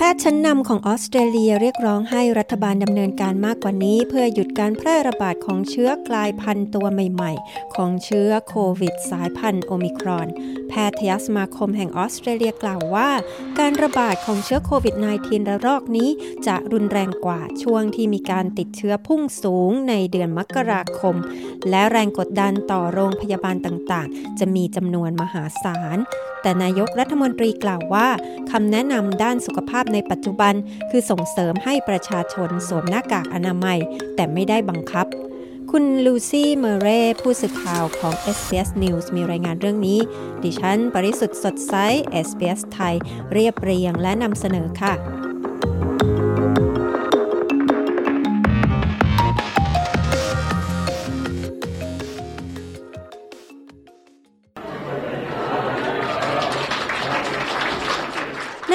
แพทย์ชั้นนำของออสเตรเลียเรียกร้องให้รัฐบาลดำเนินการมากกว่านี้ เพื่อหยุดการแพร่ระบาดของเชื้อกลายพันธุ์ตัวใหม่ ๆ ของเชื้อโควิดสายพันธุ์โอมิครอน แพทยสมาคมแห่งออสเตรเลียกล่าวว่า การระบาดของเชื้อโควิด -19 ระลอกนี้จะรุนแรงกว่าช่วงที่มีการติดเชื้อพุ่งสูงในเดือนมกราคม และแรงกดดันต่อโรงพยาบาลต่างๆ จะมีจำนวนมหาศาล แต่นายกรัฐมนตรีกล่าวว่าคำแนะนำด้านสุขภาพในปัจจุบัน คือส่งเสริมให้ประชาชนสวมหน้ากากอนามัย แต่ไม่ได้บังคับ คุณลูซี่เมเร่ผู้สื่อข่าวของ SBS News มีรายงานเรื่องนี้ ดิฉัน ปริสุทธ์สดใส SBS ไทย เรียบเรียงและนำเสนอค่ะ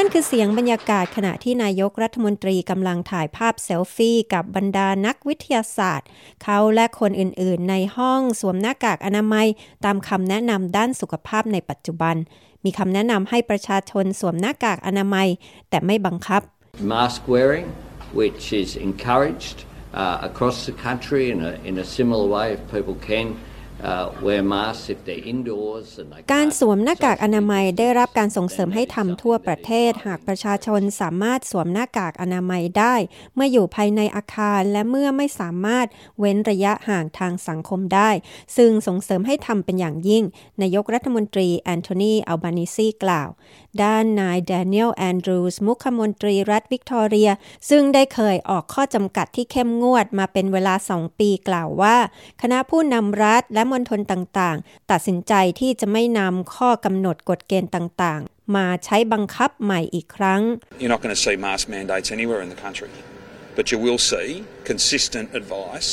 นั่นคือเสียงบรรยากาศขณะที่นายกรัฐมนตรีกำลังถ่ายภาพเซลฟี่กับบรรดานักวิทยาศาสตร์ เขาและคนอื่นๆ ในห้องสวมหน้ากากอนามัย ตามคำแนะนำด้านสุขภาพในปัจจุบัน มีคำแนะนำให้ประชาชนสวมหน้ากากอนามัย แต่ไม่บังคับ Mask wearing, which is encouraged uh, across the country in a, in a similar way if people can. การสวมหน้ากากอนามัยได้รับการส่งเสริมให้ทำทั่วประเทศ หากประชาชนสามารถสวมหน้ากากอนามัยได้ เมื่ออยู่ภายในอาคารและเมื่อไม่สามารถเว้นระยะห่างทางสังคมได้ ซึ่งส่งเสริมให้ทำเป็นอย่างยิ่ง นายกรัฐมนตรีแอนโทนีอัลบานิซีกล่าว ด้านนายแดเนียลแอนดรูสมุขมนตรีรัฐวิกตอเรีย ซึ่งได้เคยออกข้อจำกัดที่เข้มงวดมาเป็นเวลา2ปีกล่าวว่า คณะผู้นำรัฐและมณฑลต่างๆ ตัดสินใจที่จะไม่นำข้อกำหนดกฎเกณฑ์ต่างๆ มาใช้บังคับใหม่อีกครั้ง You're not going to see mask mandates anywhere in the country, but you will see consistent advice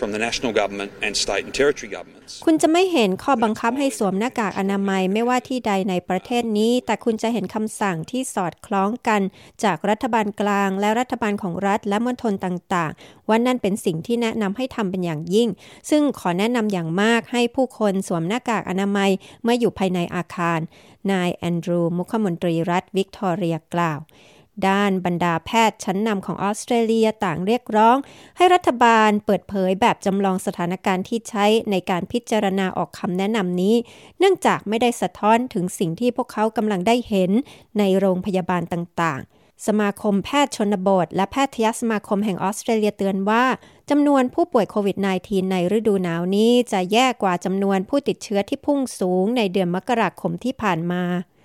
from the national government and state and territory governments. คุณจะไม่เห็นข้อบังคับให้สวมหน้ากากอนามัยไม่ว่าที่ใดในประเทศนี้ แต่คุณจะเห็นคำสั่งที่สอดคล้องกัน จากรัฐบาลกลาง และรัฐบาลของรัฐและมณฑลต่างๆ ว่านั่นเป็นสิ่งที่แนะนำให้ทำเป็นอย่างยิ่ง ซึ่งขอแนะนำอย่างมากให้ผู้คนสวมหน้ากากอนามัยเมื่ออยู่ภายในอาคาร นายแอนดรูมุขมนตรีรัฐวิกตอเรียกล่าว ด้านบรรดาแพทย์ชั้นนำของออสเตรเลียต่างเรียกร้อง ให้รัฐบาลเปิดเผยแบบจำลองสถานการณ์ที่ใช้ในการพิจารณาออกคำแนะนำนี้ เนื่องจากไม่ได้สะท้อนถึงสิ่งที่พวกเขากำลังได้เห็นในโรงพยาบาลต่างๆ สมาคมแพทย์ชนบท และแพทยสมาคมแห่งออสเตรเลียเตือนว่าจำนวนผู้ป่วยโควิด -19 ในฤดูหนาวนี้จะแย่กว่าจำนวนผู้ติดเชื้อที่พุ่งสูงในเดือนมกราคมที่ผ่านมา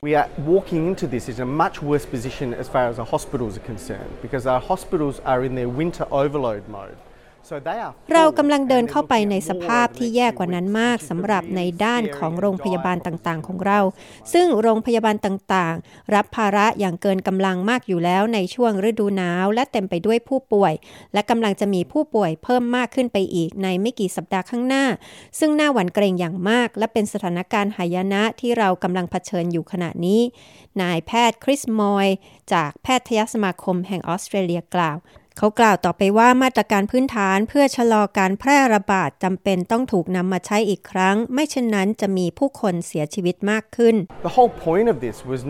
We are walking into this in a much worse position as far as our hospitals are concerned because our hospitals are in their winter overload mode. เรากำลังเดินเข้าไปในสภาพที่แย่กว่านั้นมากสำหรับในด้านของโรงพยาบาลต่างๆ ของเรา ซึ่งโรงพยาบาลต่างๆ รับภาระอย่างเกินกำลังมากอยู่แล้วในช่วงฤดูหนาวและเต็มไปด้วยผู้ป่วย และกำลังจะมีผู้ป่วยเพิ่มมากขึ้นไปอีกในไม่กี่สัปดาห์ข้างหน้า ซึ่งน่าหวั่นเกรงอย่างมาก และเป็นสถานการณ์หายนะที่เรากำลังเผชิญอยู่ขณะนี้ นายแพทย์คริสมอยจากแพทยสมาคมแห่งออสเตรเลียกล่าว เขากล่าวต่อไปว่ามาตรการพื้นฐานเพื่อชะลอการแพร่ระบาดจำเป็นต้องถูกนำมาใช้อีกครั้ง ไม่เช่นนั้นจะมีผู้คนเสียชีวิตมากขึ้น The whole point of this was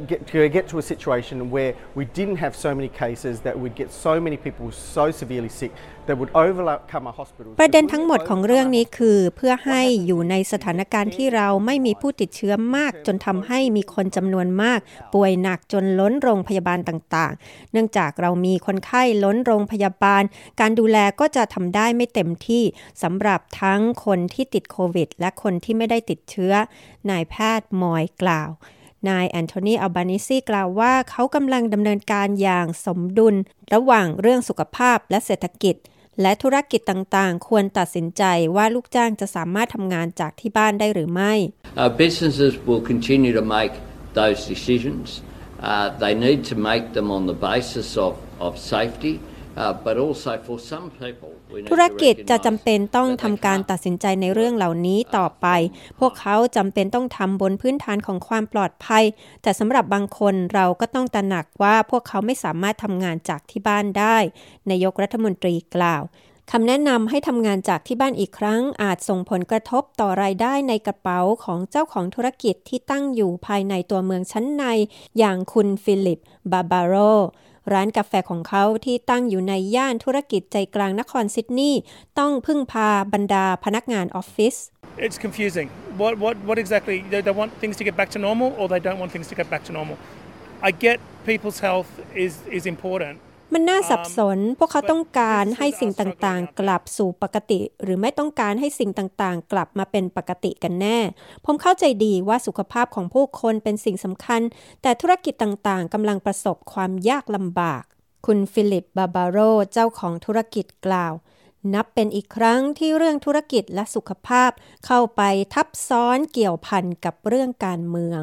get, to get to a situation where we didn't have so many cases that would get so many people so severely sick that would overcome our hospitals. ประเด็นทั้งหมดของเรื่องนี้คือเพื่อให้อยู่ในสถานการณ์ที่เราไม่มีผู้ติดเชื้อมาก จนทำให้มีคนจำนวนมาก ป่วยหนักจนล้นโรงพยาบาลต่างๆ เนื่องจากเรามีคนไข้ล้นโรงพยาบาล การดูแลก็จะทำได้ไม่เต็มที่สำหรับทั้งคนที่ติดโควิด และคนที่ไม่ได้ติดเชื้อนายแพทย์มอยกล่าว นายแอนโทนีอัลบานิซีกล่าวว่าเขากำลังดำเนินการอย่างสมดุล ระหว่างเรื่องสุขภาพและเศรษฐกิจ และธุรกิจต่างๆ ควรตัดสินใจว่าลูกจ้างจะสามารถทำงานจากที่บ้านได้หรือไม่ Uh, businesses will continue to make those decisions. Uh, they need to make them on the basis of, of safety Uh, but also for some people, we need ธุร to กิจจะ recognise จำเป็นต้อง that they ทำการ can't ตัดสินใจในเรื่องเหล่านี้ต่อไป พวกเขาจำเป็นต้องทำบนพื้นฐานของความปลอดภัย แต่สำหรับบางคนเราก็ต้องตระหนักว่าพวกเขาไม่สามารถทำงานจากที่บ้านได้ นายกรัฐมนตรีกล่าวคำแนะนำให้ทำงานจากที่บ้านอีกครั้ง อาจส่งผลกระทบต่อรายได้ในกระเป๋าของเจ้าของธุรกิจที่ตั้งอยู่ภายในตัวเมืองชั้นใน อย่างคุณฟิลิป บาบาโร ร้านกาแฟของเขาที่ตั้งอยู่ในย่านธุรกิจใจกลางนครซิดนีย์ต้องพึ่งพาบรรดาพนักงานออฟฟิศ It's confusing. What, what, what exactly? They, they want things to get back to normal or they don't want things to get back to normal. I get people's health is, is important. มันน่าสับสน พวกเขาต้องการให้สิ่งต่างๆ กลับสู่ปกติ หรือไม่ต้องการให้สิ่งต่างๆ กลับมาเป็นปกติกันแน่ ผมเข้าใจดีว่าสุขภาพของผู้คนเป็นสิ่งสำคัญ แต่ธุรกิจต่างๆกำลังประสบความยากลำบาก คุณฟิลิป บาบาโร เจ้าของธุรกิจกล่าว นับเป็นอีกครั้งที่เรื่องธุรกิจและสุขภาพ เข้าไปทับซ้อนเกี่ยวพันกับเรื่องการเมือง